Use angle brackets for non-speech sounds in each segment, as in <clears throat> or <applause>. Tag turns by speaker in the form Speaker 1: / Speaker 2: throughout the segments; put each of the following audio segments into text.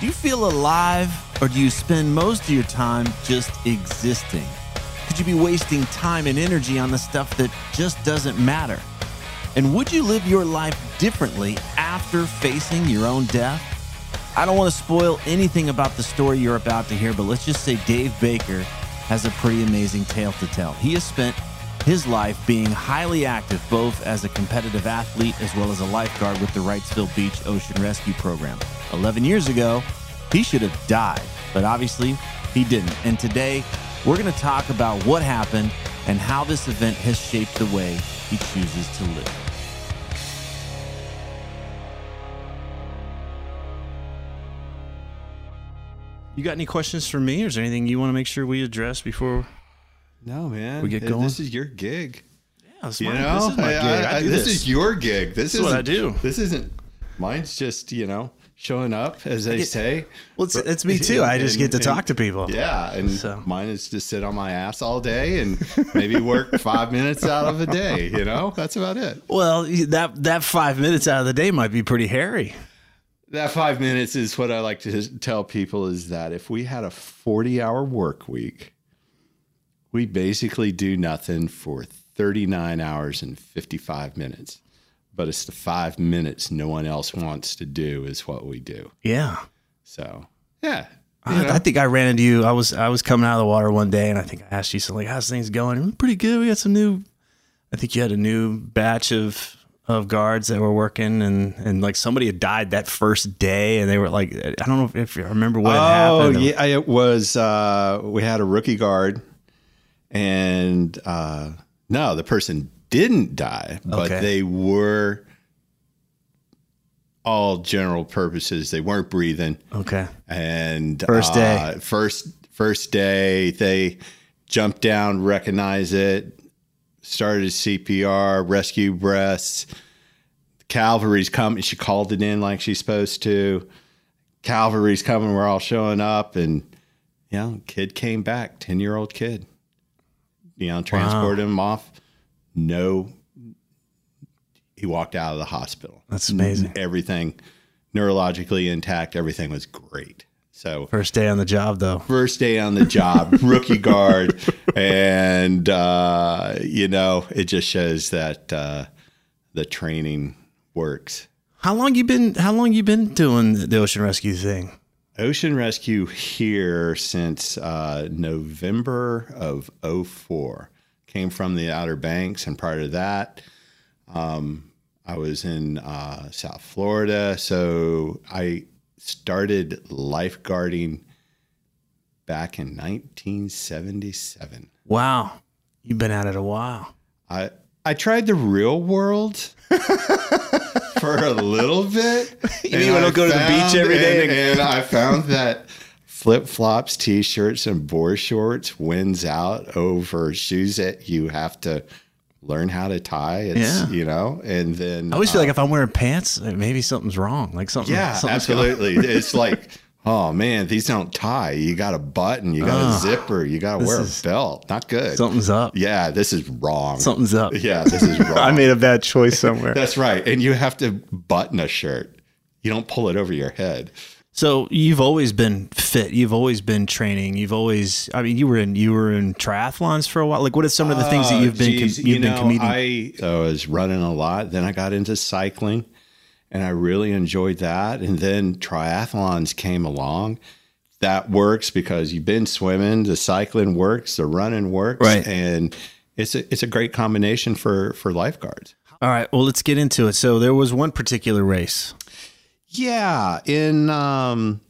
Speaker 1: Do you feel alive or do you spend most of your time just existing? Could you be wasting time and energy on the stuff that just doesn't matter? And would you live your life differently after facing your own death? I don't want to spoil anything about the story you're about to hear, but let's just say Dave Baker has a pretty amazing tale to tell. He has spent his life being highly active, both as a competitive athlete as well as a lifeguard with the Wrightsville Beach Ocean Rescue Program. 11 years ago, he should have died, but obviously he didn't. And today, we're going to talk about what happened and how this event has shaped the way he chooses to live. You got any questions for me, or is there anything you want to make sure we address before?
Speaker 2: No, man.
Speaker 1: We get going?
Speaker 2: This is your gig.
Speaker 1: Yeah, this,
Speaker 2: You
Speaker 1: my,
Speaker 2: know,
Speaker 1: this is my gig.
Speaker 2: I-
Speaker 1: I,
Speaker 2: I-
Speaker 1: do
Speaker 2: this,
Speaker 1: this.
Speaker 2: is your gig. This,
Speaker 1: is what I do.
Speaker 2: This isn't. Mine's just you know showing up, as they say.
Speaker 1: well, it's, it's me too. I <laughs> just get to
Speaker 2: And-
Speaker 1: talk to people.
Speaker 2: Yeah, and
Speaker 1: So.
Speaker 2: mine is to sit on my ass all day and maybe work <laughs> five minutes out of a day. You know, that's about it.
Speaker 1: Well, that that five minutes out of the day might be pretty hairy.
Speaker 2: That five minutes is what I like to tell people is that if we had a 40 hour work week, we basically do nothing for 39 hours and 55 minutes. But it's the five minutes no one else wants to do is what we do.
Speaker 1: Yeah.
Speaker 2: So, yeah.
Speaker 1: I. I think I ran into you. I was I was coming out of the water one day, and I think I asked you something like, "How's things going?" Pretty good. We got some new. I think you had a new batch of of guards that were working, and and like somebody had died that first day, and they were like, I don't know if, if you remember what
Speaker 2: Oh,
Speaker 1: happened.
Speaker 2: yeah. It was, uh, we had a rookie guard, and uh, no, the person didn't die, but
Speaker 1: Okay.
Speaker 2: they were all general purposes. They weren't breathing.
Speaker 1: Okay.
Speaker 2: And
Speaker 1: First day.
Speaker 2: uh, first first day, they jumped down, recognized it, started CPR, rescue breaths. Cavalry's coming. She called it in like she's supposed to. Cavalry's coming. We're all showing up, and you know, kid came back, ten year old kid. You know, transported him off. No, he walked out of the hospital.
Speaker 1: That's amazing.
Speaker 2: Everything neurologically intact. Everything was great. So
Speaker 1: First day on the job, though.
Speaker 2: first day on the job, <laughs> rookie guard, and uh, you know it just shows that uh, the training works.
Speaker 1: How long you been? How long you been doing the ocean rescue thing?
Speaker 2: Ocean rescue here since uh, November of 04. Came from the Outer Banks, and prior to that, um, I was in uh, South Florida. So I started lifeguarding back in 1977.
Speaker 1: Wow, you've been at it a while.
Speaker 2: I I tried the real world <laughs> for a little bit.
Speaker 1: You mean we don't go to the beach every day
Speaker 2: And, and I found that flip flops, t shirts, and board shorts wins out over shoes that you have to learn how to tie. It's,
Speaker 3: Yeah.
Speaker 2: you know, and then
Speaker 3: I always feel like um, if I'm wearing pants, maybe something's wrong. Like something.
Speaker 2: yeah,
Speaker 3: something's going-
Speaker 2: absolutely. <laughs> it's like, oh man, these don't tie. You got a button, you got a zipper, you got to
Speaker 3: this
Speaker 2: wear
Speaker 3: is-
Speaker 2: a belt. Not good.
Speaker 3: Something's up.
Speaker 2: Yeah, this is wrong.
Speaker 3: Something's up.
Speaker 2: Yeah, this is <laughs> wrong.
Speaker 3: I made a bad choice somewhere. <laughs>
Speaker 2: That's right. And you have to button a shirt. You don't pull it over your head.
Speaker 3: So you've always been fit. You've always been training. You've always. I mean, you were in you were in triathlons for a while. Like, what are some of the things that
Speaker 2: Uh,
Speaker 3: you've been com-
Speaker 2: geez,
Speaker 3: you've
Speaker 2: you
Speaker 3: been
Speaker 2: know,
Speaker 3: competing?
Speaker 2: I, I was running a lot. Then I got into cycling, and I really enjoyed that. And then triathlons came along. That works because you've been swimming. The cycling works. The running works.
Speaker 3: Right.
Speaker 2: And it's a it's a great combination for for lifeguards.
Speaker 3: All right. Well, let's get into it. So there was one particular race.
Speaker 2: Yeah, in um,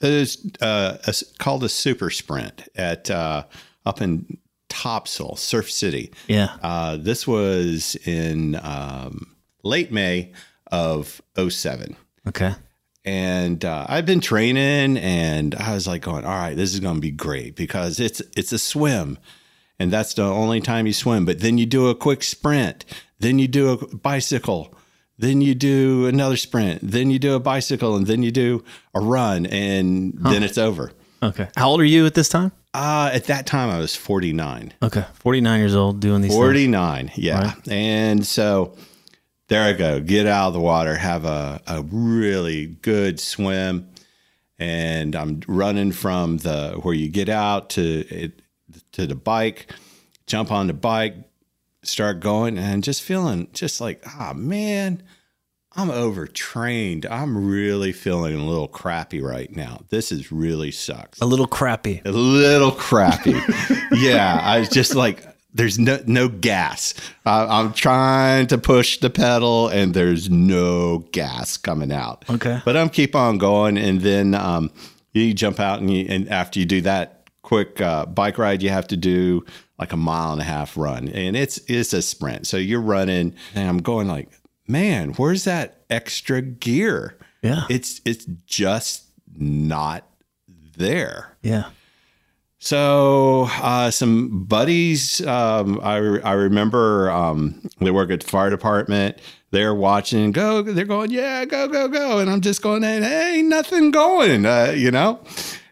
Speaker 2: it's uh, a, called a super sprint at uh, up in Topsail, Surf City.
Speaker 3: Yeah.
Speaker 2: Uh, this was in um, late May of 07.
Speaker 3: Okay.
Speaker 2: And uh, I've been training, and I was like going, "All right, this is going to be great because it's it's a swim, and that's the only time you swim. But then you do a quick sprint, then you do a bicycle, then you do another sprint, then you do a bicycle, and then you do a run, and then it's over."
Speaker 3: Okay. How old are you at this time?
Speaker 2: Uh, at that time, I was 49.
Speaker 3: Okay. 49 years old doing these things.
Speaker 2: 49 yeah
Speaker 3: Right.
Speaker 2: and so there i go get out of the water have a, a really good swim and i'm running from the where you get out to it to the bike jump on the bike start going and just feeling just like ah man i'm overtrained i'm really feeling a little crappy right now this is really sucks
Speaker 3: A little crappy.
Speaker 2: a little crappy. <laughs> yeah, I was just like, there's no no gas. Uh, I'm trying to push the pedal, and there's no gas coming out.
Speaker 3: Okay.
Speaker 2: but I'm keep on going, and then um, you jump out, and you, and after you do that quick uh, bike ride, you have to do like a mile and a half run, and it's it's a sprint. So you're running, and I'm going like, man, where's that extra gear?
Speaker 3: Yeah.
Speaker 2: It's it's just not there.
Speaker 3: Yeah.
Speaker 2: So uh, some buddies, um, I I remember um, they work at the fire department. They're watching, go. They're going, yeah, go, go, go, and I'm just going, hey, nothing going, uh, you know.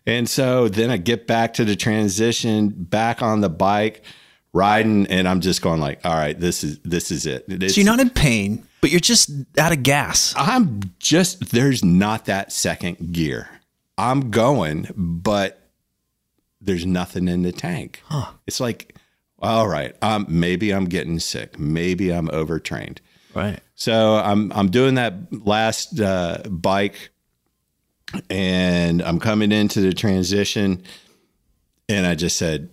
Speaker 2: And so then I get back to the transition, back on the bike, riding, and I'm just going like, all right, this is this is it. It's-
Speaker 3: So you're not in pain, but you're just out of gas.
Speaker 2: I'm just there's not that second gear. I'm going, but there's nothing in the tank. It's like, all right, um, maybe I'm getting sick. Maybe I'm overtrained.
Speaker 3: Right.
Speaker 2: So I'm I'm doing that last uh, bike, and I'm coming into the transition, and I just said,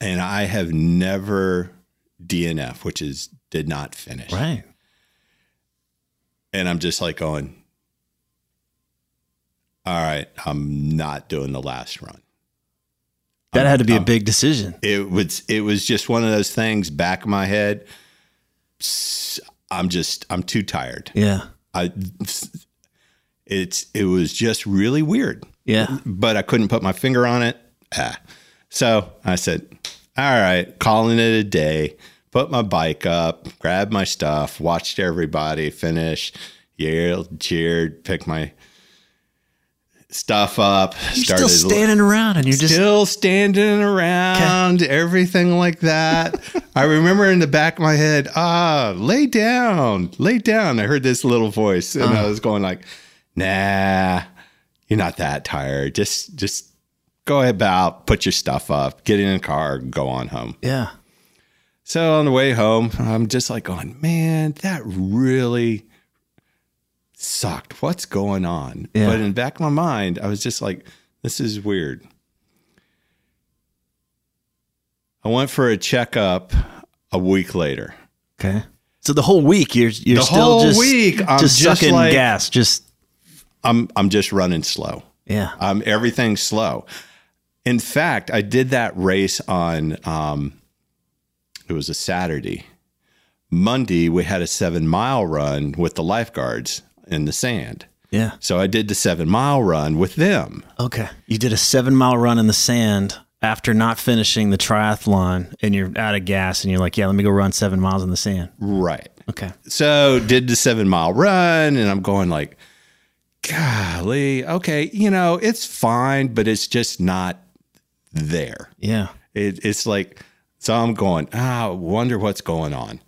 Speaker 2: and I have never DNF, which is did not finish
Speaker 3: Right.
Speaker 2: and I'm just like going, all right, I'm not doing the last run.
Speaker 3: That had to be a
Speaker 2: um,
Speaker 3: big decision.
Speaker 2: It was it was just one of those things back of my head. I'm just I'm too tired.
Speaker 3: Yeah.
Speaker 2: I it's it was just really weird,
Speaker 3: Yeah.
Speaker 2: but I couldn't put my finger on it. Ah. So I said, all right, calling it a day. Put my bike up, grabbed my stuff, watched everybody finish, yelled, cheered, picked my stuff up.
Speaker 3: You're still standing around and you're just
Speaker 2: Still standing around, everything like that. <laughs> I remember in the back of my head, ah, lay down, lay down. I heard this little voice, and
Speaker 3: Uh-huh.
Speaker 2: I was going like, nah, you're not that tired. Just, just go about, put your stuff up, get in the car, go on home.
Speaker 3: yeah.
Speaker 2: So on the way home, I'm just like going, man, that really sucked. What's going on?
Speaker 3: Yeah.
Speaker 2: But in the back of my mind, I was just like, this is weird. I went for a checkup a week later.
Speaker 3: Okay. So the whole week you're you're
Speaker 2: The
Speaker 3: still
Speaker 2: whole
Speaker 3: just
Speaker 2: week, I'm
Speaker 3: just
Speaker 2: just
Speaker 3: sucking
Speaker 2: like-
Speaker 3: gas. Just
Speaker 2: I'm I'm just running slow.
Speaker 3: yeah.
Speaker 2: Um, everything's slow. In fact, I did that race on um, it was a Saturday. Monday we had a seven mile run with the lifeguards in the sand.
Speaker 3: Yeah.
Speaker 2: So I did the seven mile run with them.
Speaker 3: Okay. You did a seven mile run in the sand after not finishing the triathlon and you're out of gas and you're like, yeah, let me go run seven miles in the sand.
Speaker 2: Right.
Speaker 3: Okay.
Speaker 2: So did the seven mile run, and I'm going like, golly, okay, you know, it's fine, but it's just not there.
Speaker 3: Yeah.
Speaker 2: It, it's like, so I'm going, ah, I wonder what's going on.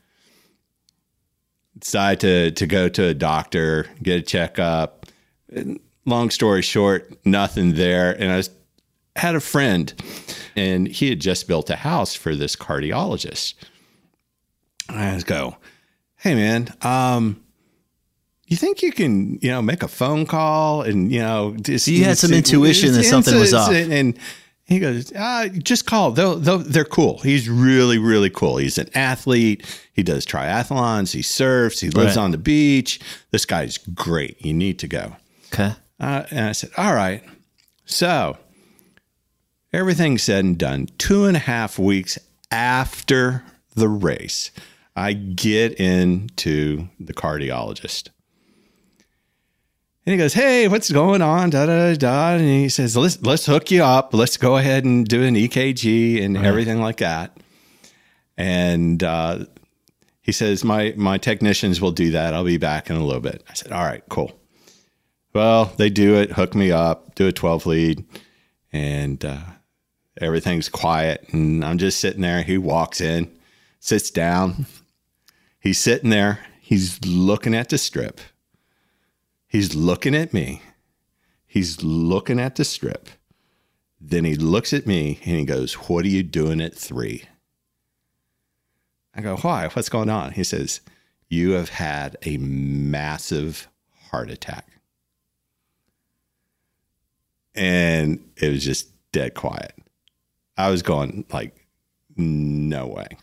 Speaker 2: Decide to to go to a doctor, get a checkup. Long story short, nothing there. And I was, had a friend, and he had just built a house for this cardiologist. I just go, hey man, um, you think you can, you know, make a phone call and you know, just,
Speaker 3: you had some intuition that something was off.
Speaker 2: and he goes, ah, just call. They'll, they'll, they're cool. He's really, really cool. He's an athlete. He does triathlons. He surfs. He lives
Speaker 3: Right.
Speaker 2: on the beach. This guy's great. You need to go.
Speaker 3: Okay.
Speaker 2: Uh, and I said, all right. So everything said and done, two and a half weeks after the race, I get into the cardiologist. And he goes, Hey, what's going on? Da da da. And he says, Let's let's hook you up. Let's go ahead and do an EKG and everything like that. And uh, he says, My my technicians will do that. I'll be back in a little bit. I said, All right, cool. Well, they do it, hook me up, do a 12 lead, and uh, everything's quiet. And I'm just sitting there. He walks in, sits down. He's sitting there. He's looking at the strip. He's looking at me. He's looking at the strip. Then he looks at me and he goes, What are you doing at three? I go, Why? What's going on? He says, You have had a massive heart attack. And it was just dead quiet. I was going, like, no way.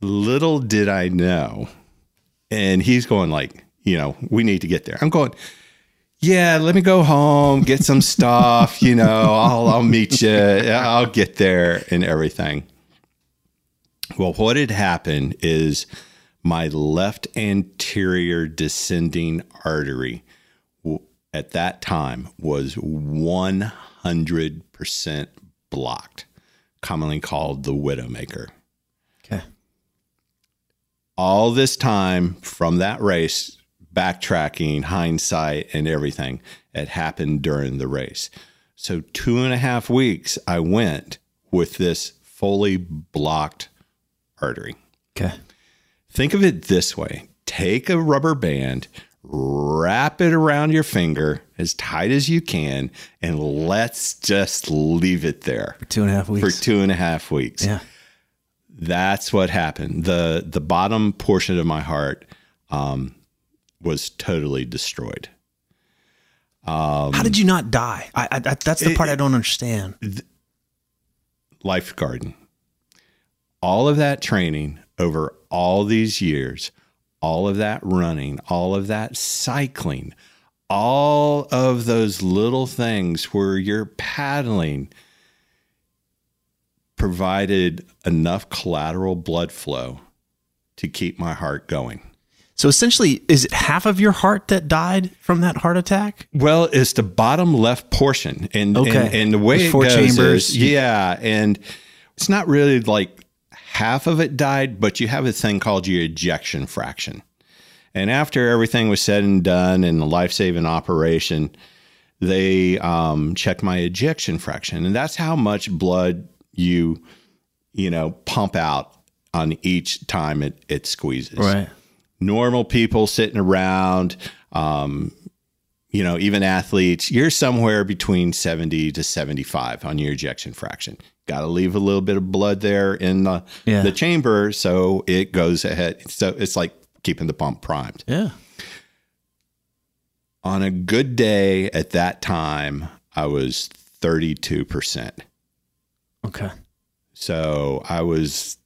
Speaker 2: Little did I know. And he's going, like, you know, we need to get there. I'm going, yeah, let me go home, get some stuff, you know, I'll, I'll meet you. I'll get there and everything. Well, what had happened is my left anterior descending artery at that time was 100% blocked, commonly called the widowmaker.
Speaker 3: Okay.
Speaker 2: All this time from that race, backtracking, hindsight, and everything, it happened during the race. So, two and a half weeks, I went with this fully blocked artery.
Speaker 3: Okay.
Speaker 2: Think of it this way take a rubber band, wrap it around your finger as tight as you can, and let's just leave it there for
Speaker 3: Two and a half weeks.
Speaker 2: for two and a half weeks.
Speaker 3: yeah.
Speaker 2: That's what happened. The the bottom portion of my heart um, was totally destroyed.
Speaker 3: Um, How did you not die? I, I, that's the part I don't understand.
Speaker 2: Lifeguarding. All of that training over all these years, all of that running, all of that cycling, all of those little things where you're paddling provided enough collateral blood flow to keep my heart going.
Speaker 3: So essentially, is it half of your heart that died from that heart attack?
Speaker 2: Well, it's the bottom left portion, and
Speaker 3: Okay.
Speaker 2: and, and the way it
Speaker 3: four
Speaker 2: goes
Speaker 3: chambers.
Speaker 2: is, yeah, and it's not really like half of it died, but you have a thing called your ejection fraction, and after everything was said and done in the life saving operation, they um, checked my ejection fraction, and that's how much blood you you know pump out on each time it it squeezes normal people sitting around, um, you know, even athletes, you're somewhere between 70 to 75 on your ejection fraction. Got to leave a little bit of blood there in the,
Speaker 3: Yeah.
Speaker 2: the chamber so it goes ahead. So it's like keeping the pump primed.
Speaker 3: Yeah.
Speaker 2: On a good day at that time, I was 32%.
Speaker 3: Okay.
Speaker 2: So I was,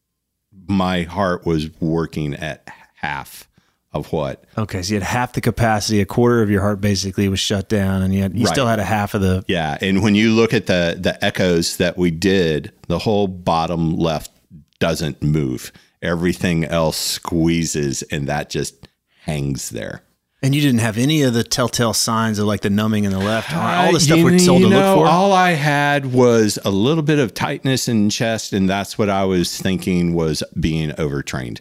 Speaker 2: my heart was working at half of what
Speaker 3: Okay. So you had half the capacity, a quarter of your heart basically was shut down, and you, had, you
Speaker 2: Right.
Speaker 3: still had a half of the.
Speaker 2: Yeah, and when you look at the the echoes that we did, the whole bottom left doesn't move. Everything else squeezes and that just hangs there.
Speaker 1: And you didn't have any of the telltale signs of like the numbing in the left arm, all the stuff
Speaker 2: you-
Speaker 1: we're told to
Speaker 2: know,
Speaker 1: look for.
Speaker 2: All I had was a little bit of tightness in chest, and that's what I was thinking was being overtrained.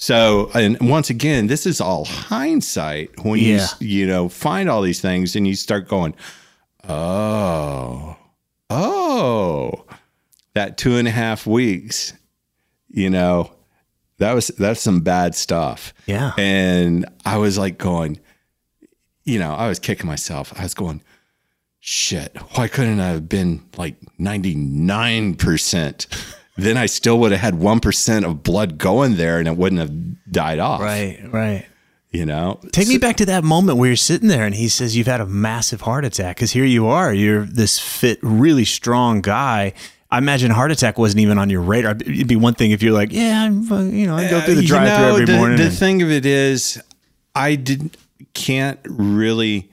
Speaker 2: So, and once again, this is all hindsight when you you know find all these things and you start going, oh, oh, that two and a half weeks, you know, that was that's some bad stuff.
Speaker 1: Yeah.
Speaker 2: And I was like going, you know, I was kicking myself. I was going, shit, why couldn't I have been like 99%? Then I still would have had 1% of blood going there and it wouldn't have died off.
Speaker 1: Right, right.
Speaker 2: You know?
Speaker 1: Take me back to that moment where you're sitting there and he says you've had a massive heart attack because here you are, you're this fit, really strong guy. I imagine heart attack wasn't even on your radar. It'd be one thing if you're like, yeah, I'm, you know, I go through the
Speaker 2: Uh, you
Speaker 1: drive through
Speaker 2: know,
Speaker 1: every
Speaker 2: the,
Speaker 1: morning.
Speaker 2: The
Speaker 1: and-
Speaker 2: thing of it is, I didn't, can't really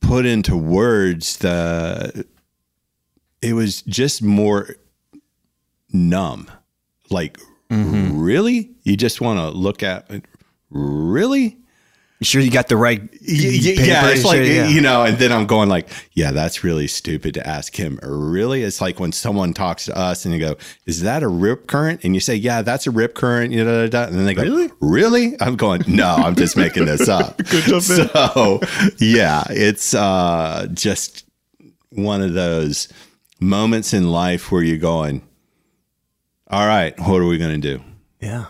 Speaker 2: put into words the. It was just more numb. Like,
Speaker 1: Mm-hmm.
Speaker 2: really? You just want to look at it? Really?
Speaker 1: You sure you got the right
Speaker 2: Yeah, yeah,
Speaker 1: paper?
Speaker 2: yeah, it's like
Speaker 1: Sure, yeah.
Speaker 2: you know, and then I'm going like, yeah, that's really stupid to ask him. Really, it's like when someone talks to us and you go, "Is that a rip current?" And you say, "Yeah, that's a rip current." You know, and then they go,
Speaker 1: Really?
Speaker 2: Really? I'm going, no, I'm just making this <laughs> up. so, yeah, it's uh, just one of those moments in life where you're going, all right, what are we going to do?
Speaker 1: yeah.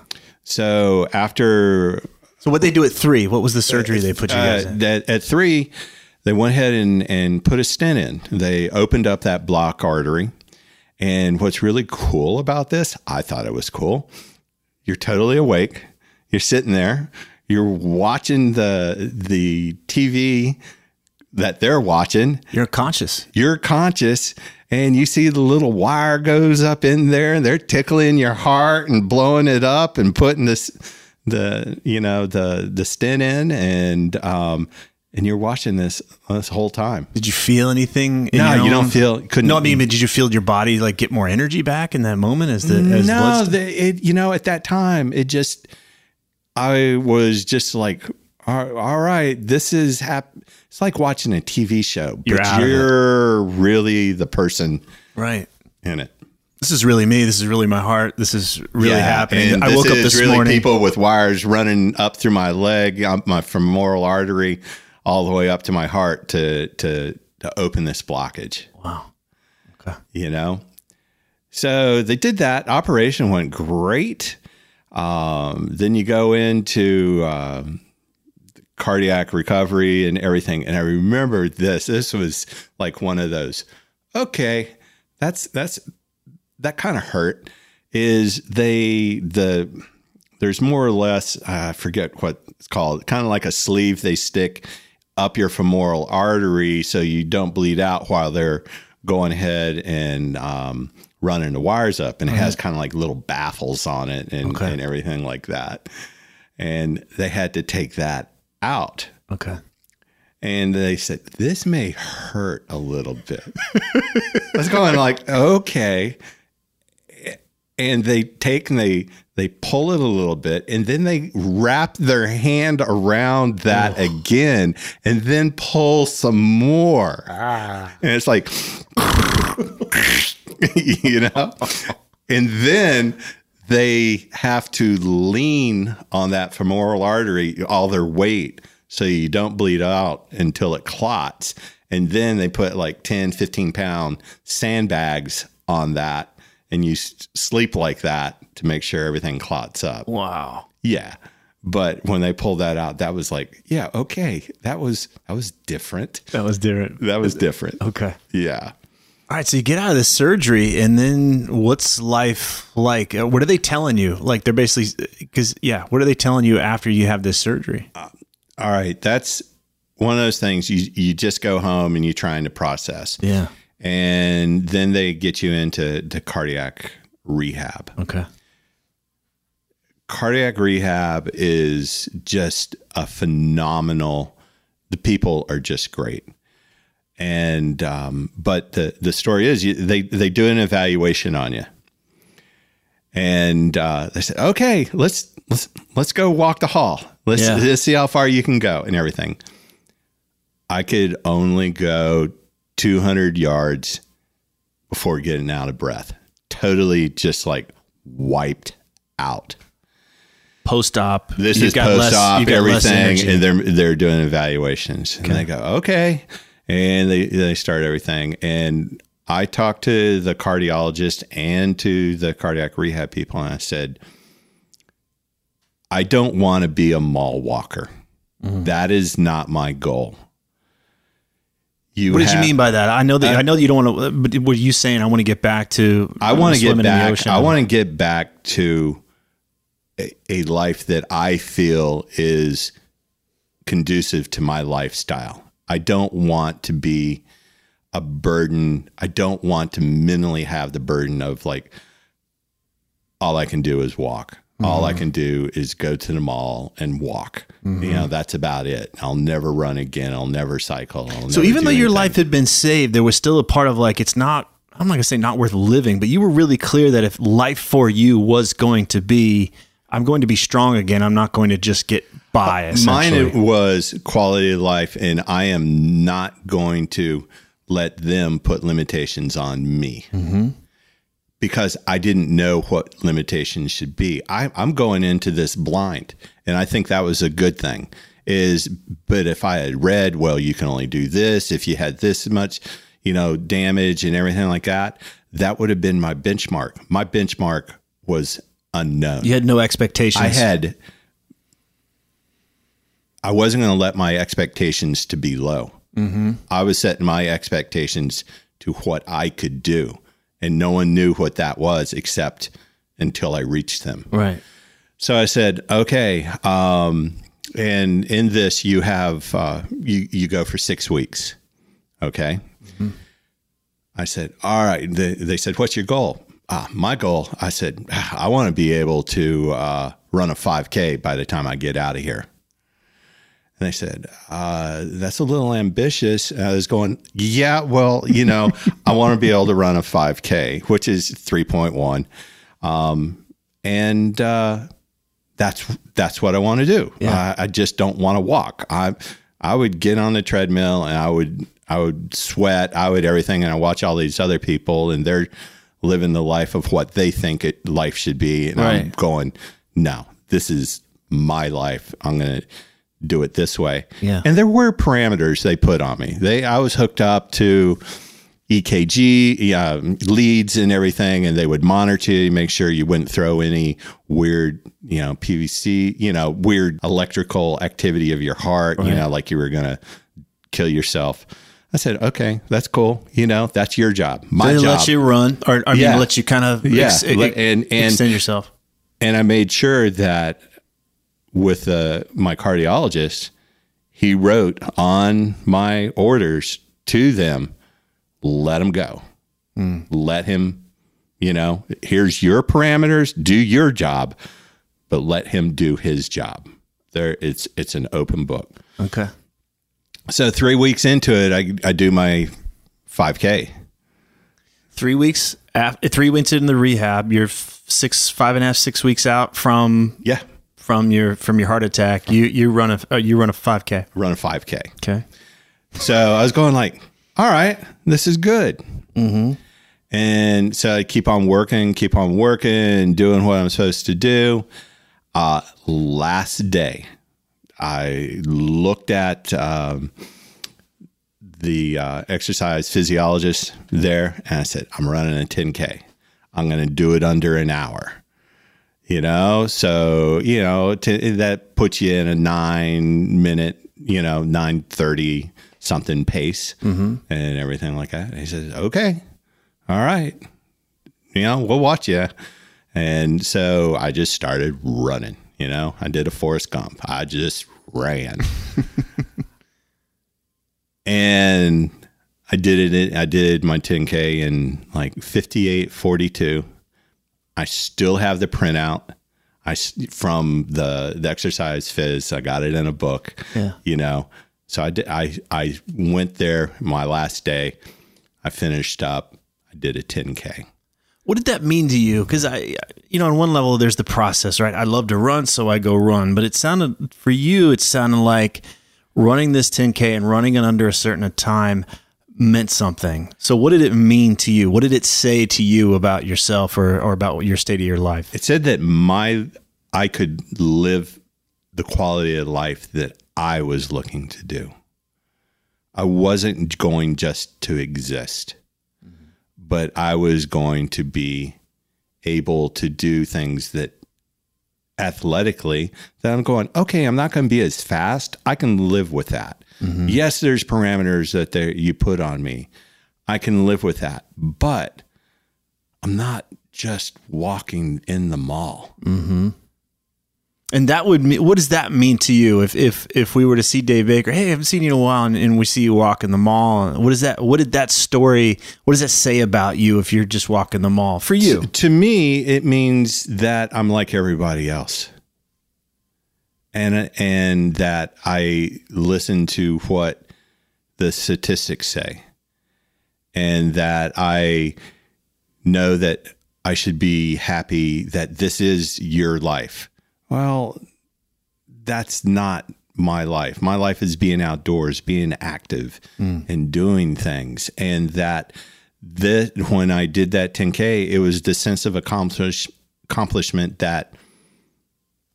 Speaker 2: So after
Speaker 1: So what they do at three? What was the surgery they put you guys
Speaker 2: uh,
Speaker 1: in?
Speaker 2: that at three, they went ahead and, and put a stent in. They opened up that block artery. And what's really cool about this, I thought it was cool. You're totally awake. You're sitting there. You're watching the the TV that they're watching.
Speaker 1: You're conscious.
Speaker 2: You're conscious, and you see the little wire goes up in there, and they're tickling your heart and blowing it up and putting this the you know the the stent in, and um and you're watching this this whole time.
Speaker 1: Did you feel anything? in
Speaker 2: No, you don't feel couldn't.
Speaker 1: No, I mean, but did you feel your body like get more energy back in that moment as the as
Speaker 2: no, the, it, you know, at that time, it just, I was just like, all, right, this is hap- It's like watching a TV show,
Speaker 1: You're
Speaker 2: but
Speaker 1: out
Speaker 2: you're really the person
Speaker 1: right.
Speaker 2: in it.
Speaker 1: This is really me. This is really my heart. This is really happening. I woke up this
Speaker 2: really
Speaker 1: morning.
Speaker 2: People with wires running up through my leg, my femoral artery, all the way up to my heart to to to open this blockage.
Speaker 1: Wow. Okay.
Speaker 2: you know so they did that operation went great um, then you go into um, cardiac recovery and everything. And i remember this. This was like one of those okay that's that's that kind of hurt is they the there's more or less i forget what it's called kind of like a sleeve they stick up your femoral artery so you don't bleed out while they're going ahead and um, running the wires up. And it has kind of like little baffles on it and,
Speaker 1: Okay.
Speaker 2: and everything like that. And they had to take that out.
Speaker 1: Okay.
Speaker 2: and they said this may hurt a little bit. I was going like, okay, and they take and they they pull it a little bit, and then they wrap their hand around that again, and then pull some more, ah. and it's like, <laughs> you know, and then they have to lean on that femoral artery all their weight so you don't bleed out until it clots and then they put like 10 15 pound sandbags on that and you s- sleep like that to make sure everything clots up
Speaker 1: Wow.
Speaker 2: yeah but when they pulled that out that was like yeah okay that was that was different
Speaker 1: That was different.
Speaker 2: that was different
Speaker 1: Okay.
Speaker 2: yeah
Speaker 1: All right, so you get out of the surgery, and then what's life like? Uh, What are they telling you? Like they're basically because yeah, what are they telling you after you have this surgery?
Speaker 2: all right that's one of those things you you just go home and you're trying to process
Speaker 1: Yeah.
Speaker 2: and then they get you into to cardiac rehab.
Speaker 1: Okay.
Speaker 2: Cardiac rehab is just a phenomenal. The people are just great, and um, but the the story is you, they they do an evaluation on you, And uh, they said, okay, let's let's let's go walk the hall. Let's,
Speaker 3: Yeah.
Speaker 2: let's see how far you can go and everything. I could only go 200 yards before getting out of breath. Totally just like wiped out.
Speaker 3: Post op.
Speaker 2: This is post op, everything, and they're they're doing evaluations, and they go, okay, and they they start everything, and I talked to the cardiologist and to the cardiac rehab people, and I said, I don't want to be a mall walker.
Speaker 3: Mm-hmm.
Speaker 2: That is not my goal. You
Speaker 3: What did you mean by that? I know that I know that you don't want to. But were you saying I want to get back to?
Speaker 2: I want to get
Speaker 3: in the
Speaker 2: back. I want to get back to a, a life that I feel is conducive to my lifestyle. I don't want to be a burden. I don't want to mentally have the burden of like all I can do is walk. All
Speaker 3: Mm-hmm.
Speaker 2: I can do is go to the mall and walk. You know, that's about it. I'll never run again. I'll never cycle. I'll
Speaker 3: So
Speaker 2: never
Speaker 3: even though your
Speaker 2: anything.
Speaker 3: life had been saved, there was still a part of like it's not. I'm not gonna say not worth living, but you were really clear that if life for you was going to be, I'm going to be strong again. I'm not going to just get by.
Speaker 2: Mine was quality of life, and I am not going to let them put limitations on me mm-hmm. because I didn't know what limitations should be. I, I'm going into this blind, and I think that was a good thing. Is but if I had read, well, you can only do this if you had this much, you know, damage and everything like that. That would have been my benchmark. My benchmark was unknown.
Speaker 3: you had no expectations.
Speaker 2: I had I wasn't going to let my expectations to be low. Mm-hmm. I was setting my expectations to what I could do, and no one knew what that was except until I reached them.
Speaker 3: right.
Speaker 2: So I said, okay. Um, and in this, you have uh, you you go for six weeks. Okay. I said, all right. They, they said, what's your goal? Ah, my goal. I said, "Ah, I want to be able to uh, run a 5K by the time I get out of here. And they said, uh, that's a little ambitious. And I was going, yeah, well, you know, I want to be able to run a 5K, which is 3.1. Um, and uh, that's that's what I want to do.
Speaker 3: Yeah.
Speaker 2: I, I just don't want to walk. I I would get on the treadmill and I would I would sweat. I would everything, and I watch all these other people and they're living the life of what they think it, life should be, and I'm going, no, this is my life. I'm gonna do it this way.
Speaker 3: Yeah.
Speaker 2: And there were parameters they put on me. They I was hooked up to EKG yeah, um, leads and everything, and they would monitor you, make sure you wouldn't throw any weird, you know, PVC, you know, weird electrical activity of your heart, you know, like you were gonna kill yourself. I said, okay, that's cool. You know, that's your job. My
Speaker 3: They
Speaker 2: job.
Speaker 3: let you run, or I mean,
Speaker 2: Yeah.
Speaker 3: let you kind of
Speaker 2: Yeah.
Speaker 3: ex-
Speaker 2: and- and-
Speaker 3: extend yourself.
Speaker 2: and I made sure that with uh, my cardiologist, he wrote on my orders to them, let him go. Let him, you know, here's your parameters, do your job, but let him do his job. There it's it's an open book.
Speaker 3: Okay.
Speaker 2: So 3 weeks into it, I I do my 5k.
Speaker 3: Three weeks. After, three weeks in the rehab, you're six, five and a half, six weeks out from
Speaker 2: Yeah,
Speaker 3: from your from your heart attack. You you run a uh, you run a five k.
Speaker 2: run a 5k.
Speaker 3: Okay.
Speaker 2: So I was going like, all right, this is good. Mm-hmm. And so I keep on working, keep on working, doing what I'm supposed to do. Uh, last day, I looked at um, the uh, exercise physiologist there and I said, I'm running a 10K. I'm going to do it under an hour. You know, so, you know, to, that puts you in a nine minute, you know, 930 something pace mm-hmm. and everything like that. And he says, okay, all right. You know, we'll watch you. And so I just started running. You know, I did a Forrest Gump. I just ran. <laughs> and I did it. I did my 10K in like 58.42. I still have the printout. I from the the exercise phys. I got it in a book.
Speaker 3: Yeah.
Speaker 2: You know, so I did. I I went there my last day. I finished up. I did a 10K.
Speaker 1: What did that mean to you? Because I, you know, on one level, there's the process, right? I love to run, so I go run. But it sounded for you, it sounded like running this 10k and running it under a certain time meant something. So, what did it mean to you? What did it say to you about yourself or, or about your state of your life?
Speaker 2: It said that my I could live the quality of life that I was looking to do. I wasn't going just to exist, but I was going to be able to do things that athletically that I'm going, okay, I'm not going to be as fast. I can live with that. Mm-hmm. Yes, there's parameters that you put on me. I can live with that, but I'm not just walking in the mall. Mm-hmm.
Speaker 1: And that would mean, what does that mean to you if if if we were to see Dave Baker? Hey, I haven't seen you in a while, and, and we see you walking the mall. What is that? What did that story? What does that say about you if you're just walking the mall for you?
Speaker 2: To me, it means that I'm like everybody else. And and that I listen to what the statistics say. And that I know that I should be happy that this is your life. Well, that's not my life. My life is being outdoors, being active mm. and doing things. And that that when I did that 10K, it was the sense of accomplish, accomplishment that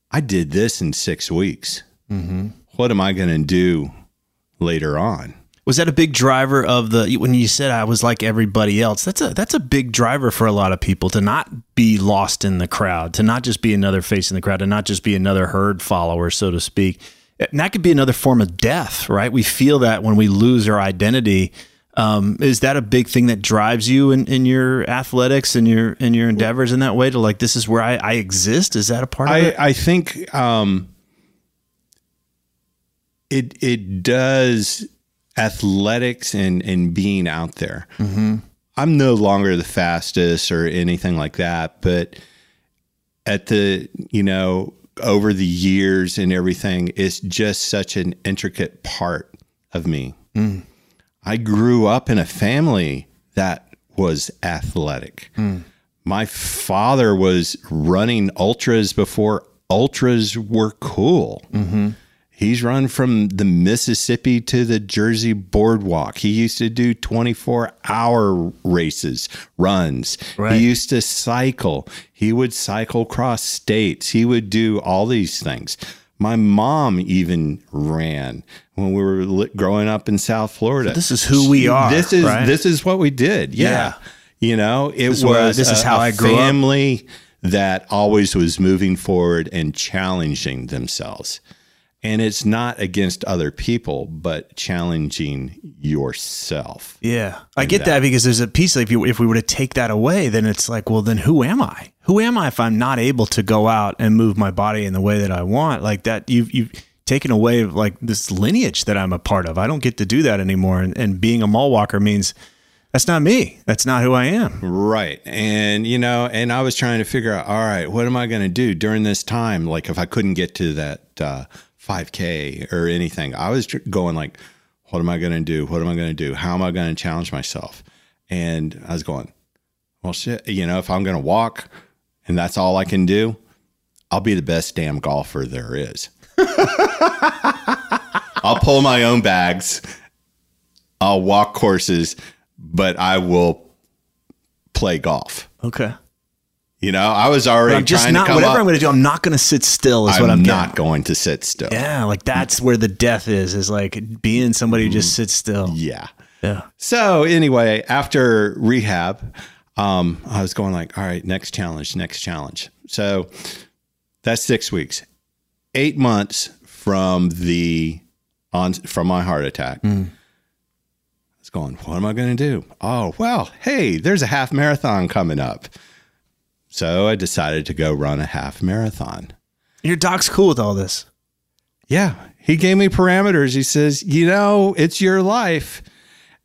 Speaker 2: I did this in six weeks. Mm-hmm. What am I going to do later on?
Speaker 1: Was that a big driver of the when you said I was like everybody else? That's a that's a big driver for a lot of people to not be lost in the crowd, to not just be another face in the crowd, to not just be another herd follower, so to speak. And that could be another form of death, right? We feel that when we lose our identity. Um, is that a big thing that drives you in, in your athletics and your in your endeavors in that way to like this is where I, I exist? Is that a part of
Speaker 2: I,
Speaker 1: it?
Speaker 2: I think um, it it does athletics and and being out there. I'm no longer the fastest or anything like that, but at the you know over the years and everything, it's just such an intricate part of me. I grew up in a family that was athletic. My father was running ultras before ultras were cool. He's run from the Mississippi to the Jersey boardwalk. He used to do 24 hour races, runs.
Speaker 1: Right.
Speaker 2: He used to cycle. He would cycle cross states. He would do all these things. My mom even ran when we were li- growing up in South Florida.
Speaker 1: this is who we are,
Speaker 2: This is
Speaker 1: right?
Speaker 2: this is what we did. Yeah.
Speaker 1: Yeah.
Speaker 2: You know, it
Speaker 1: is
Speaker 2: was
Speaker 1: where- this is how
Speaker 2: a
Speaker 1: I grew up.
Speaker 2: family that always was moving forward and challenging themselves. And it's not against other people, but challenging yourself.
Speaker 1: Yeah, I get that. because there's a piece if you if we were to take that away, then it's like, well, then who am I? Who am I if I'm not able to go out and move my body in the way that I want? Like that, you've you've taken away like this lineage that I'm a part of. I don't get to do that anymore. And, and being a mall walker means that's not me. That's not who I am.
Speaker 2: Right. And, you know, and I was trying to figure out, all right, what am I going to do during this time? Like, if I couldn't get to that uh, 5K or anything, I was going, like, what am I going to do? What am I going to do? How am I going to challenge myself? And I was going, well, shit, you know, if I'm going to walk and that's all I can do, I'll be the best damn golfer there is. <laughs> I'll pull my own bags. I'll walk courses, but I will play golf.
Speaker 1: Okay.
Speaker 2: You know, I was already
Speaker 1: I'm just
Speaker 2: trying
Speaker 1: not whatever
Speaker 2: up.
Speaker 1: I'm going to do. I'm not going to sit still. Is
Speaker 2: I'm,
Speaker 1: what I'm
Speaker 2: not
Speaker 1: getting.
Speaker 2: going to sit still.
Speaker 1: Yeah, like that's where the death is. Is like being somebody who
Speaker 2: Mm-hmm.
Speaker 1: just sits still.
Speaker 2: Yeah.
Speaker 1: Yeah.
Speaker 2: So anyway, after rehab, um, I was going like, all right, next challenge, next challenge. So that's six weeks, eight months from the on from my heart attack. I was going, what am I going to do? Oh well, hey, there's a half marathon coming up. So I decided to go run a half marathon.
Speaker 1: Your doc's cool with all this.
Speaker 2: Yeah. He gave me parameters. He says, you know, it's your life.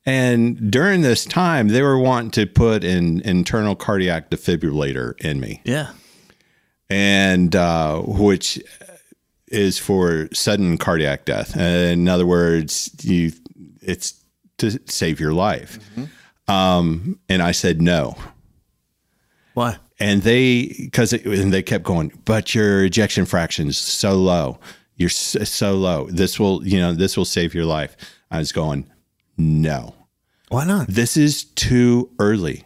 Speaker 2: And during this time, they were wanting to put an internal cardiac defibrillator in me,
Speaker 1: Yeah.
Speaker 2: and uh, which is for sudden cardiac death. In other words, you it's to save your life. Um, and I said no.
Speaker 3: Why?
Speaker 2: And they because and they kept going but your ejection fraction is so low. You're so, so low. This will you know this will save your life. I was going no.
Speaker 3: Why not?
Speaker 2: this is too early.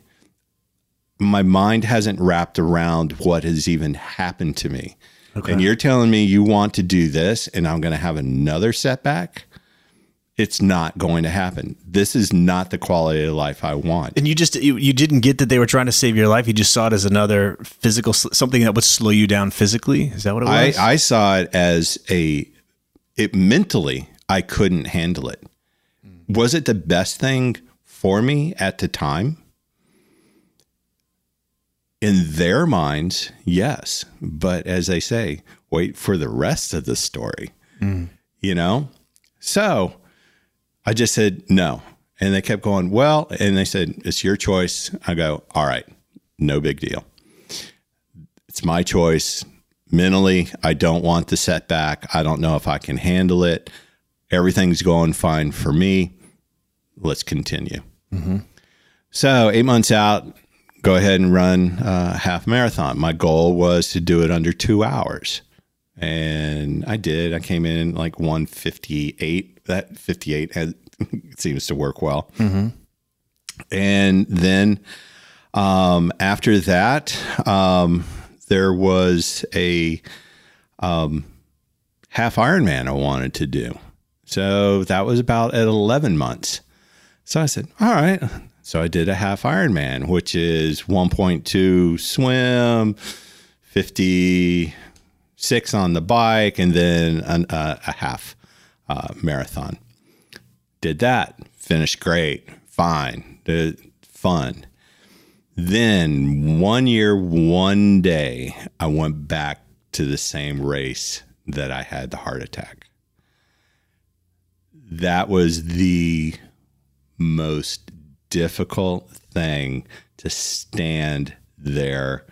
Speaker 2: My mind hasn't wrapped around what has even happened to me. Okay. and you're telling me you want to do this and i'm going to have another setback it's not going to happen this is not the quality of life i want
Speaker 1: And you just you, you didn't get that they were trying to save your life. You just saw it as another physical something that would slow you down physically. Is that what it was?
Speaker 2: I saw it as a it mentally I couldn't handle it. Was it the best thing for me at the time? In their minds, yes. But as they say, wait for the rest of the story. Mm. You know? So I just said no. And they kept going, well, and they said, it's your choice. I go, all right, no big deal. It's my choice. Mentally, I don't want the setback. I don't know if I can handle it. Everything's going fine for me. Let's continue. Mm-hmm. So, eight months out, go ahead and run a half marathon. My goal was to do it under two hours. And I did. I came in like 158. That 58 has, <laughs> seems to work well. And then um, after that, um, there was a um, half Ironman I wanted to do. So that was about at 11 months. So I said, all right. So I did a half Ironman, which is 1.2 swim, 56 on the bike, and then an, uh, a half uh, marathon. Did that, finished great, fine, did fun. Then one year, one day, I went back to the same race that I had the heart attack. That was the most difficult thing to stand there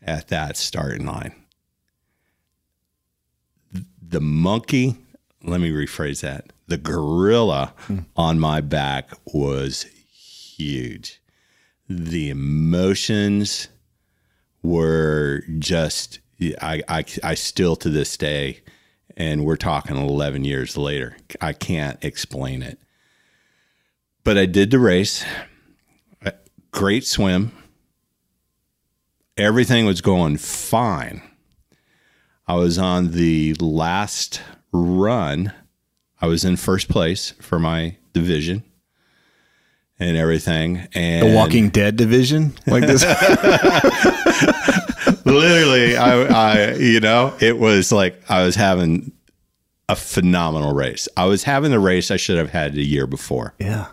Speaker 2: at that starting line. The monkey, let me rephrase that. The gorilla hmm. on my back was huge. The emotions were just, I, I, I still to this day, and we're talking 11 years later, I can't explain it. But I did the race, great swim. Everything was going fine. I was on the last run. I was in first place for my division and everything. And
Speaker 1: the Walking Dead division, like this. <laughs>
Speaker 2: literally, I, I, you know, it was like I was having a phenomenal race. I was having the race I should have had a year before.
Speaker 1: yeah.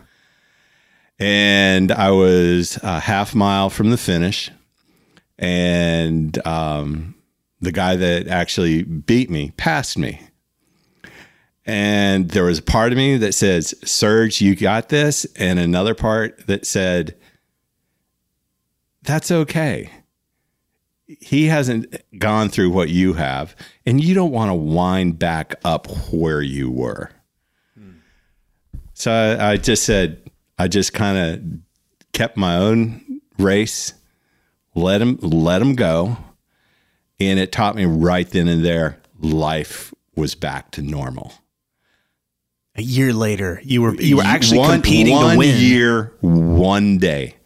Speaker 2: and I was a half mile from the finish, and um, the guy that actually beat me passed me. And there was a part of me that says, Serge, you got this. And another part that said, that's okay. He hasn't gone through what you have, and you don't want to wind back up where you were. So I, I just said, I just kind of kept my own race, let him let him go, and it taught me right then and there life was back to normal.
Speaker 1: A year later, you were you were actually
Speaker 2: one,
Speaker 1: competing
Speaker 2: one
Speaker 1: to win.
Speaker 2: year, one day.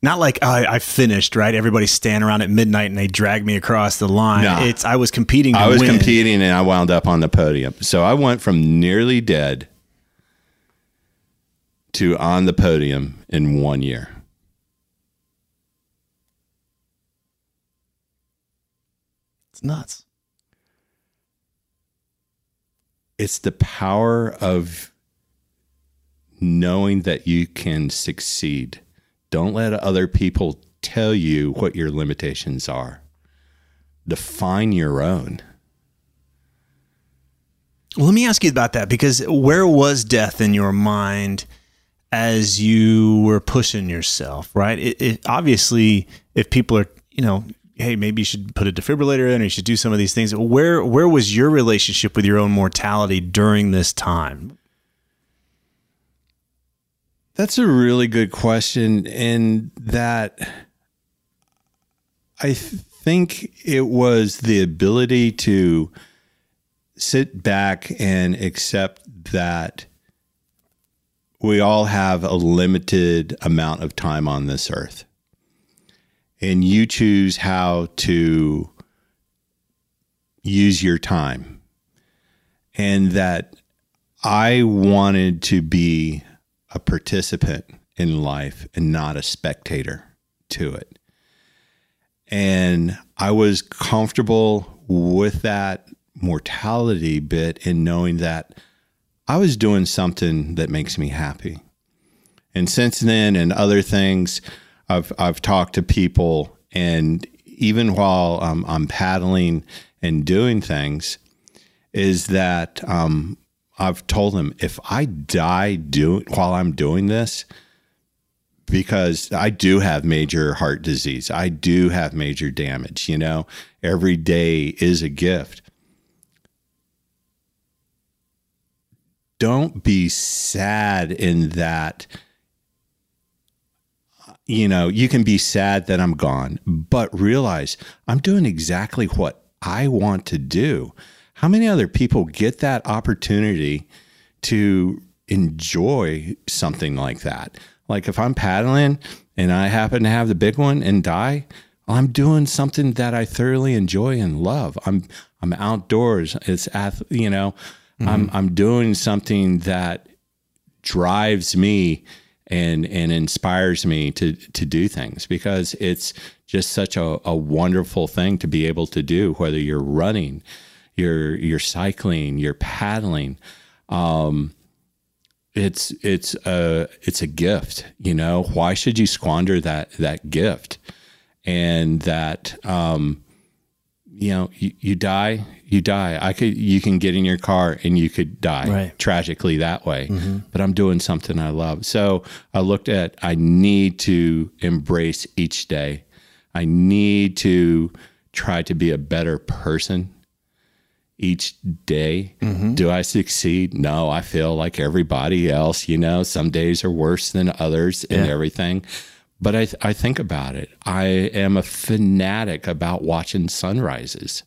Speaker 1: Not like I finished right. Everybody's standing around at midnight and they drag me across the line.
Speaker 2: Nah.
Speaker 1: It's I was competing. To
Speaker 2: I was
Speaker 1: win.
Speaker 2: competing and I wound up on the podium. So I went from nearly dead to on the podium in one year.
Speaker 1: It's nuts.
Speaker 2: It's the power of knowing that you can succeed. Don't let other people tell you what your limitations are. Define your own.
Speaker 1: Well, let me ask you about that because where was death in your mind as you were pushing yourself, right? It, it obviously, if people are, you know, hey, maybe you should put a defibrillator in, or you should do some of these things. Where where was your relationship with your own mortality during this time?
Speaker 2: That's a really good question. And that I th- think it was the ability to sit back and accept that we all have a limited amount of time on this earth. And you choose how to use your time. And that I wanted to be a participant in life and not a spectator to it. And I was comfortable with that mortality bit in knowing that I was doing something that makes me happy. And since then and other things, I've I've talked to people and even while um, I'm paddling and doing things, is that um, I've told them if I die doing while I'm doing this, because I do have major heart disease, I do have major damage. You know, every day is a gift. Don't be sad in that. You know, you can be sad that I'm gone, but realize I'm doing exactly what I want to do. How many other people get that opportunity to enjoy something like that? Like if I'm paddling and I happen to have the big one and die, I'm doing something that I thoroughly enjoy and love. I'm I'm outdoors. It's at you know, mm-hmm. I'm I'm doing something that drives me and and inspires me to to do things because it's just such a, a wonderful thing to be able to do whether you're running you're you're cycling you're paddling. Um, it's it's a it's a gift you know? Why should you squander that that gift? And that um, you know you, you die you die. I could you can get in your car and you could die right. tragically that way. Mm-hmm. But I'm doing something I love. So I looked at I need to embrace each day. I need to try to be a better person each day. Mm-hmm. Do I succeed? No, I feel like everybody else, you know, some days are worse than others and everything. But I, I think about it. I am a fanatic about watching sunrises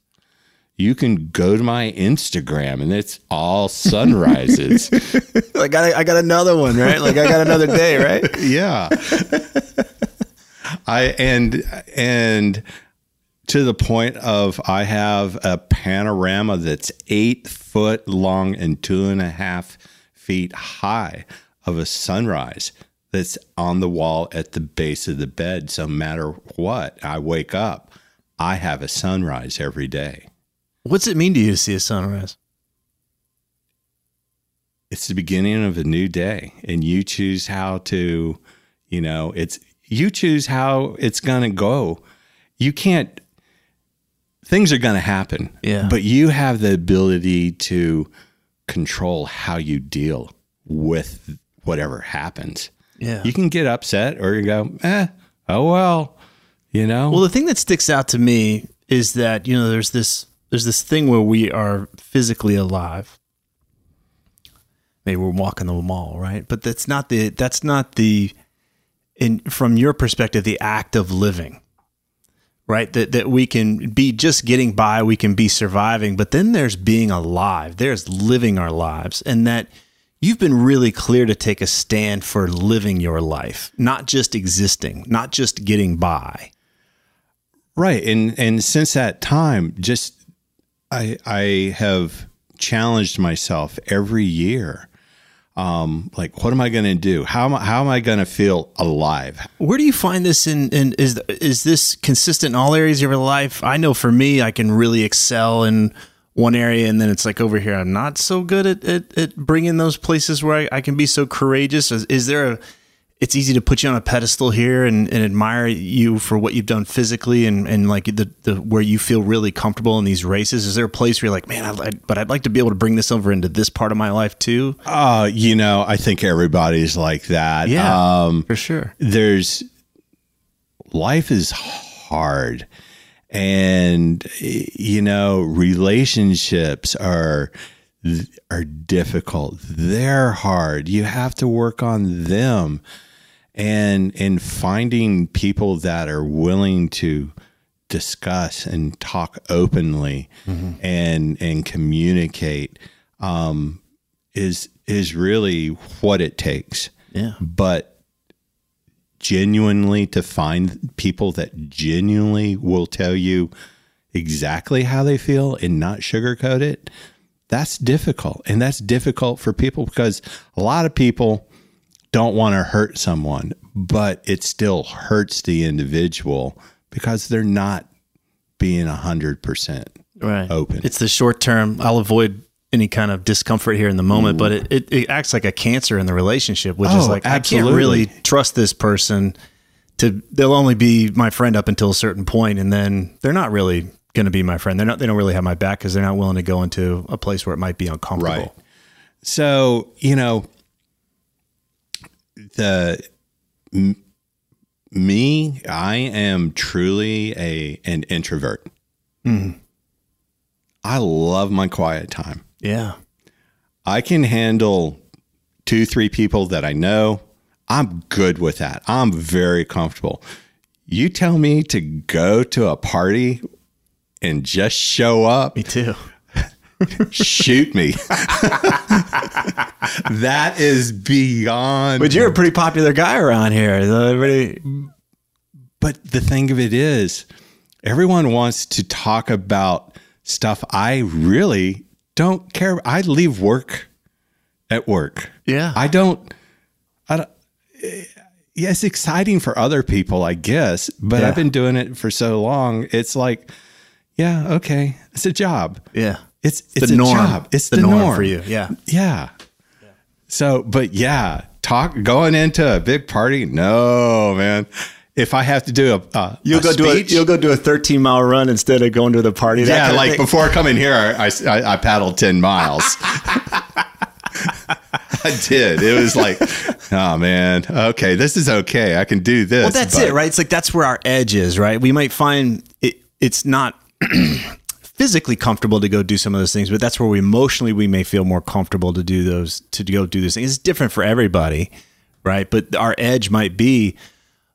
Speaker 2: you can go to my Instagram and it's all sunrises. <laughs>
Speaker 1: I got I got another one, right? Like I got another day, right? <laughs>
Speaker 2: yeah. <laughs> I and and to the point of I have a panorama that's eight foot long and two and a half feet high of a sunrise that's on the wall at the base of the bed. So no matter what, I wake up, I have a sunrise every day.
Speaker 1: What's it mean to you to see a sunrise?
Speaker 2: It's the beginning of a new day, and you choose how to, you know, it's you choose how it's going to go. You can't, things are going to happen.
Speaker 1: Yeah.
Speaker 2: But you have the ability to control how you deal with whatever happens.
Speaker 1: Yeah.
Speaker 2: You can get upset or you go, eh, oh well, you know.
Speaker 1: Well, the thing that sticks out to me is that, you know, there's this there's this thing where we are physically alive. Maybe we're walking the mall, right? But that's not the that's not the in from your perspective the act of living. Right? That that we can be just getting by, we can be surviving, but then there's being alive. There's living our lives and that you've been really clear to take a stand for living your life, not just existing, not just getting by.
Speaker 2: Right. And and since that time, just I I have challenged myself every year. Um, like, what am I going to do? How am I, how am I going to feel alive?
Speaker 1: Where do you find this in, in? Is is this consistent in all areas of your life? I know for me, I can really excel in one area, and then it's like over here, I'm not so good at at, at bringing those places where I, I can be so courageous. Is, is there a it's easy to put you on a pedestal here and, and admire you for what you've done physically and, and like the, the where you feel really comfortable in these races. Is there a place where you're like, man, I'd, but I'd like to be able to bring this over into this part of my life too?
Speaker 2: Uh, you know, I think everybody's like that.
Speaker 1: Yeah, um, for sure.
Speaker 2: There's life is hard and you know relationships are are difficult. They're hard. You have to work on them. And and finding people that are willing to discuss and talk openly and and communicate um, is is really what it takes.
Speaker 1: Yeah.
Speaker 2: But genuinely to find people that genuinely will tell you exactly how they feel and not sugarcoat it, that's difficult. And that's difficult for people because a lot of people don't want to hurt someone, but it still hurts the individual because they're not being a hundred percent
Speaker 1: right.
Speaker 2: open.
Speaker 1: It's the short term. I'll avoid any kind of discomfort here in the moment, but it, it, it acts like a cancer in the relationship, which is
Speaker 2: Oh,
Speaker 1: like I
Speaker 2: absolutely.
Speaker 1: can't really trust this person to they'll only be my friend up until a certain point and then they're not really going to be my friend. They're not they don't really have my back cuz they're not willing to go into a place where it might be uncomfortable.
Speaker 2: Right. So, you know, the m- me, I am truly a an introvert. Mm-hmm. I love my quiet time.
Speaker 1: Yeah.
Speaker 2: I can handle two, three people that I know. I'm good with that. I'm very comfortable. You tell me to go to a party and just show up,
Speaker 1: Me too.
Speaker 2: Shoot me. that is beyond.
Speaker 1: But you're a pretty popular guy around here. Everybody
Speaker 2: But the thing of it is, everyone wants to talk about stuff I really don't care. I leave work at work.
Speaker 1: Yeah.
Speaker 2: I don't. I don't. Yeah, it's exciting for other people, I guess, but
Speaker 1: Yeah.
Speaker 2: I've been doing it for so long. It's like, yeah, okay, it's a job.
Speaker 1: Yeah.
Speaker 2: It's it's,
Speaker 1: the
Speaker 2: a
Speaker 1: norm.
Speaker 2: job. It's
Speaker 1: the,
Speaker 2: the,
Speaker 1: norm, for you. Yeah.
Speaker 2: Yeah. So, but yeah, talk going into a big party. No, man. If I have to do a, a
Speaker 1: You'll
Speaker 2: a
Speaker 1: go do a you'll go do a 13 mile run instead of going to the party.
Speaker 2: yeah, like before coming here, I, I, I paddled 10 miles. <laughs> I did. It was like, oh man, okay, this is okay. I can do this.
Speaker 1: Well, that's
Speaker 2: but-
Speaker 1: it, right? It's like that's where our edge is, right? We might find it, it's not <clears throat> physically comfortable to go do some of those things, but that's where we emotionally we may feel more comfortable to do those to go do those things. It's different for everybody, right? But our edge might be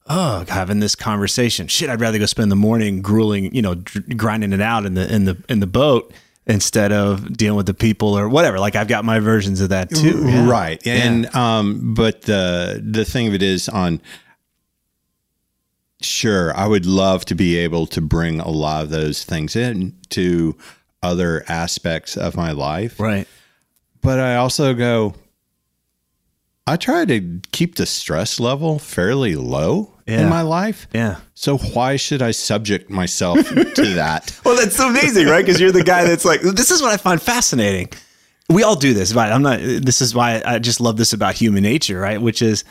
Speaker 1: oh, having this conversation. Shit, I'd rather go spend the morning grueling, you know, dr- grinding it out in the in the in the boat instead of dealing with the people or whatever. Like I've got my versions of that too. Yeah.
Speaker 2: Right. And um but the the thing of it is on sure, I would love to be able to bring a lot of those things in to other aspects of my life.
Speaker 1: Right.
Speaker 2: But I also go I try to keep the stress level fairly low
Speaker 1: Yeah.
Speaker 2: in my life.
Speaker 1: Yeah.
Speaker 2: So why should I subject myself to <laughs> that?
Speaker 1: Well, that's amazing, right? Because you're the guy that's like, this is what I find fascinating. We all do this, right? I'm not. This is why I just love this about human nature, right? Which is,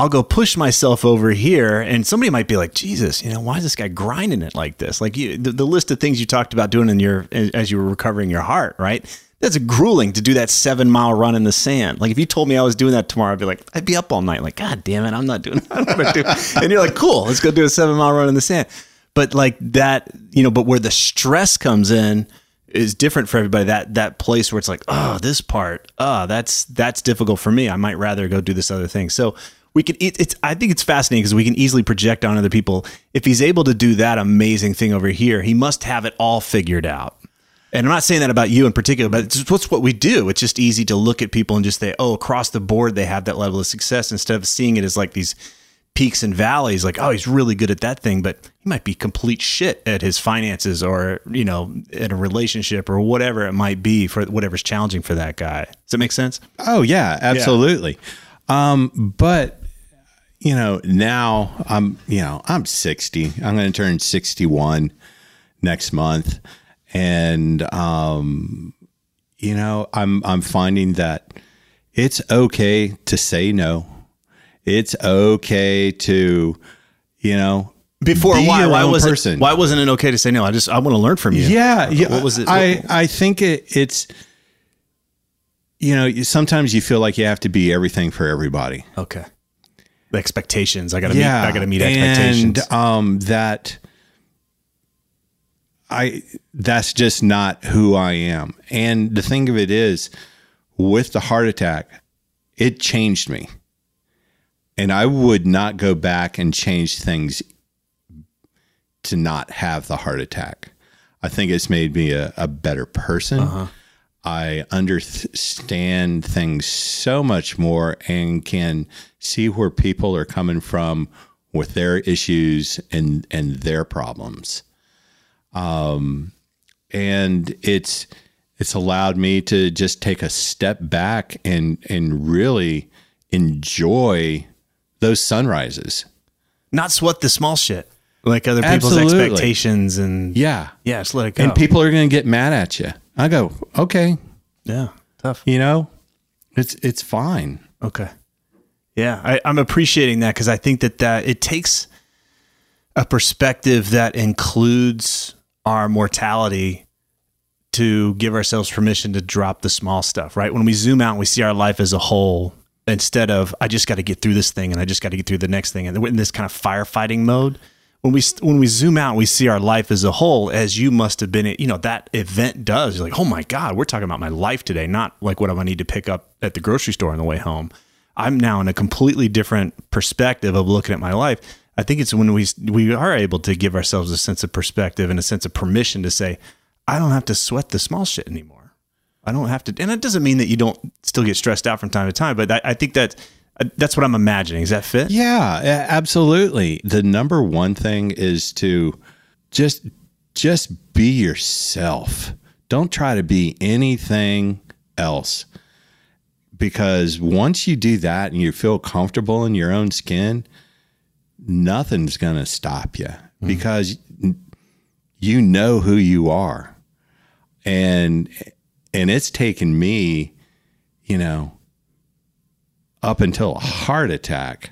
Speaker 1: I'll go push myself over here, and somebody might be like, Jesus, you know, why is this guy grinding it like this? Like you, the, the list of things you talked about doing in your as you were recovering your heart, right? That's grueling to do that seven mile run in the sand. Like if you told me I was doing that tomorrow, I'd be like, I'd be up all night. Like, God damn it, I'm not doing. <laughs> Gonna do. And you're like, cool, let's go do a seven mile run in the sand. But like that, you know, but where the stress comes in is different for everybody. That that place where it's like, oh, this part, oh, that's that's difficult for me. I might rather go do this other thing. So we can. It, it's. I think it's fascinating because we can easily project on other people. If he's able to do that amazing thing over here, he must have it all figured out. And I'm not saying that about you in particular, but it's just what's what we do. It's just easy to look at people and just say, oh, across the board, they have that level of success instead of seeing it as like these peaks and valleys. Like, oh, he's really good at that thing, but he might be complete shit at his finances or, you know, in a relationship or whatever it might be for whatever's challenging for that guy. Does that make sense?
Speaker 2: Oh yeah, absolutely. Um, but you know, now I'm you know I'm 60. I'm going to turn 61 next month, and um, you know I'm I'm finding that it's okay to say no. It's okay to you know
Speaker 1: Before
Speaker 2: be
Speaker 1: why? Why was
Speaker 2: person.
Speaker 1: it? Why wasn't it okay to say no? I just I want to learn from you.
Speaker 2: Yeah, yeah.
Speaker 1: What was it?
Speaker 2: I I think it, it's you know sometimes you feel like you have to be everything for everybody.
Speaker 1: okay. Expectations. I gotta meet. I gotta meet
Speaker 2: and
Speaker 1: expectations.
Speaker 2: um, that I that's just not who I am. And the thing of it is, with the heart attack, it changed me. And I would not go back and change things to not have the heart attack. I think it's made me a, a better person. I understand things so much more and can see where people are coming from with their issues and and their problems. Um, and it's it's allowed me to just take a step back and and really enjoy those sunrises.
Speaker 1: Not sweat the small shit like other people's
Speaker 2: Absolutely.
Speaker 1: expectations and
Speaker 2: Yeah.
Speaker 1: yeah, just let it go.
Speaker 2: And people are going to get mad at you. I go, "Okay,
Speaker 1: yeah, tough.
Speaker 2: you know, it's it's fine."
Speaker 1: Okay. Yeah, I, I'm appreciating that because I think that that it takes a perspective that includes our mortality to give ourselves permission to drop the small stuff. Right when we zoom out and we see our life as a whole, instead of I just got to get through this thing and I just got to get through the next thing, and we're in this kind of firefighting mode. When we when we zoom out, we see our life as a whole, as you must have been. You know that event does. You're like, oh my god, we're talking about my life today, not like what I need to pick up at the grocery store on the way home. I'm now in a completely different perspective of looking at my life. I think it's when we we are able to give ourselves a sense of perspective and a sense of permission to say, I don't have to sweat the small shit anymore. I don't have to, and it doesn't mean that you don't still get stressed out from time to time. But I, I think that uh, that's what I'm imagining. Does that fit?
Speaker 2: Yeah, absolutely. The number one thing is to just just be yourself. Don't try to be anything else. Because once you do that and you feel comfortable in your own skin, nothing's going to stop you mm. because you know who you are. And and it's taken me, you know, up until a heart attack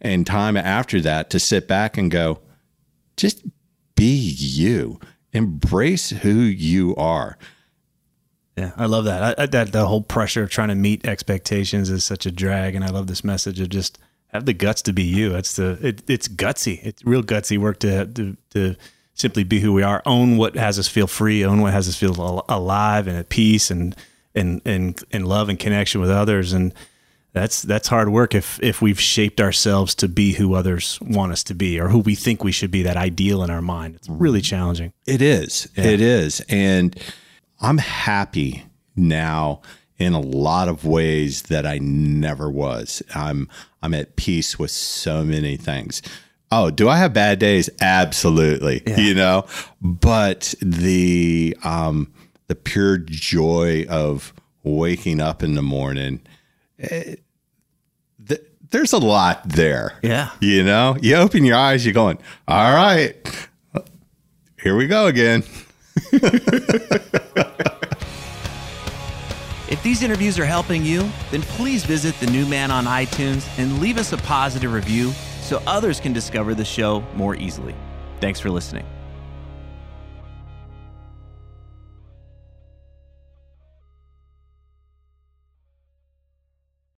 Speaker 2: and time after that to sit back and go, just be you, embrace who you are.
Speaker 1: Yeah, I love that. I, I, that the whole pressure of trying to meet expectations is such a drag, and I love this message of just have the guts to be you. It's the it, it's gutsy. It's real gutsy work to, to to simply be who we are. Own what has us feel free. Own what has us feel alive and at peace and and and and love and connection with others. And that's that's hard work if if we've shaped ourselves to be who others want us to be or who we think we should be. That ideal in our mind. It's really mm-hmm. challenging.
Speaker 2: It is. It is. And I'm happy now in a lot of ways that I never was. I'm I'm at peace with so many things. Oh, do I have bad days? Absolutely. You know, but the um the pure joy of waking up in the morning eh, th- there's a lot there.
Speaker 1: Yeah.
Speaker 2: You know, you open your eyes, you're going, all right, here we go again.
Speaker 3: If these interviews are helping you, then please visit The New Man on iTunes and leave us a positive review so others can discover the show more easily. Thanks for listening.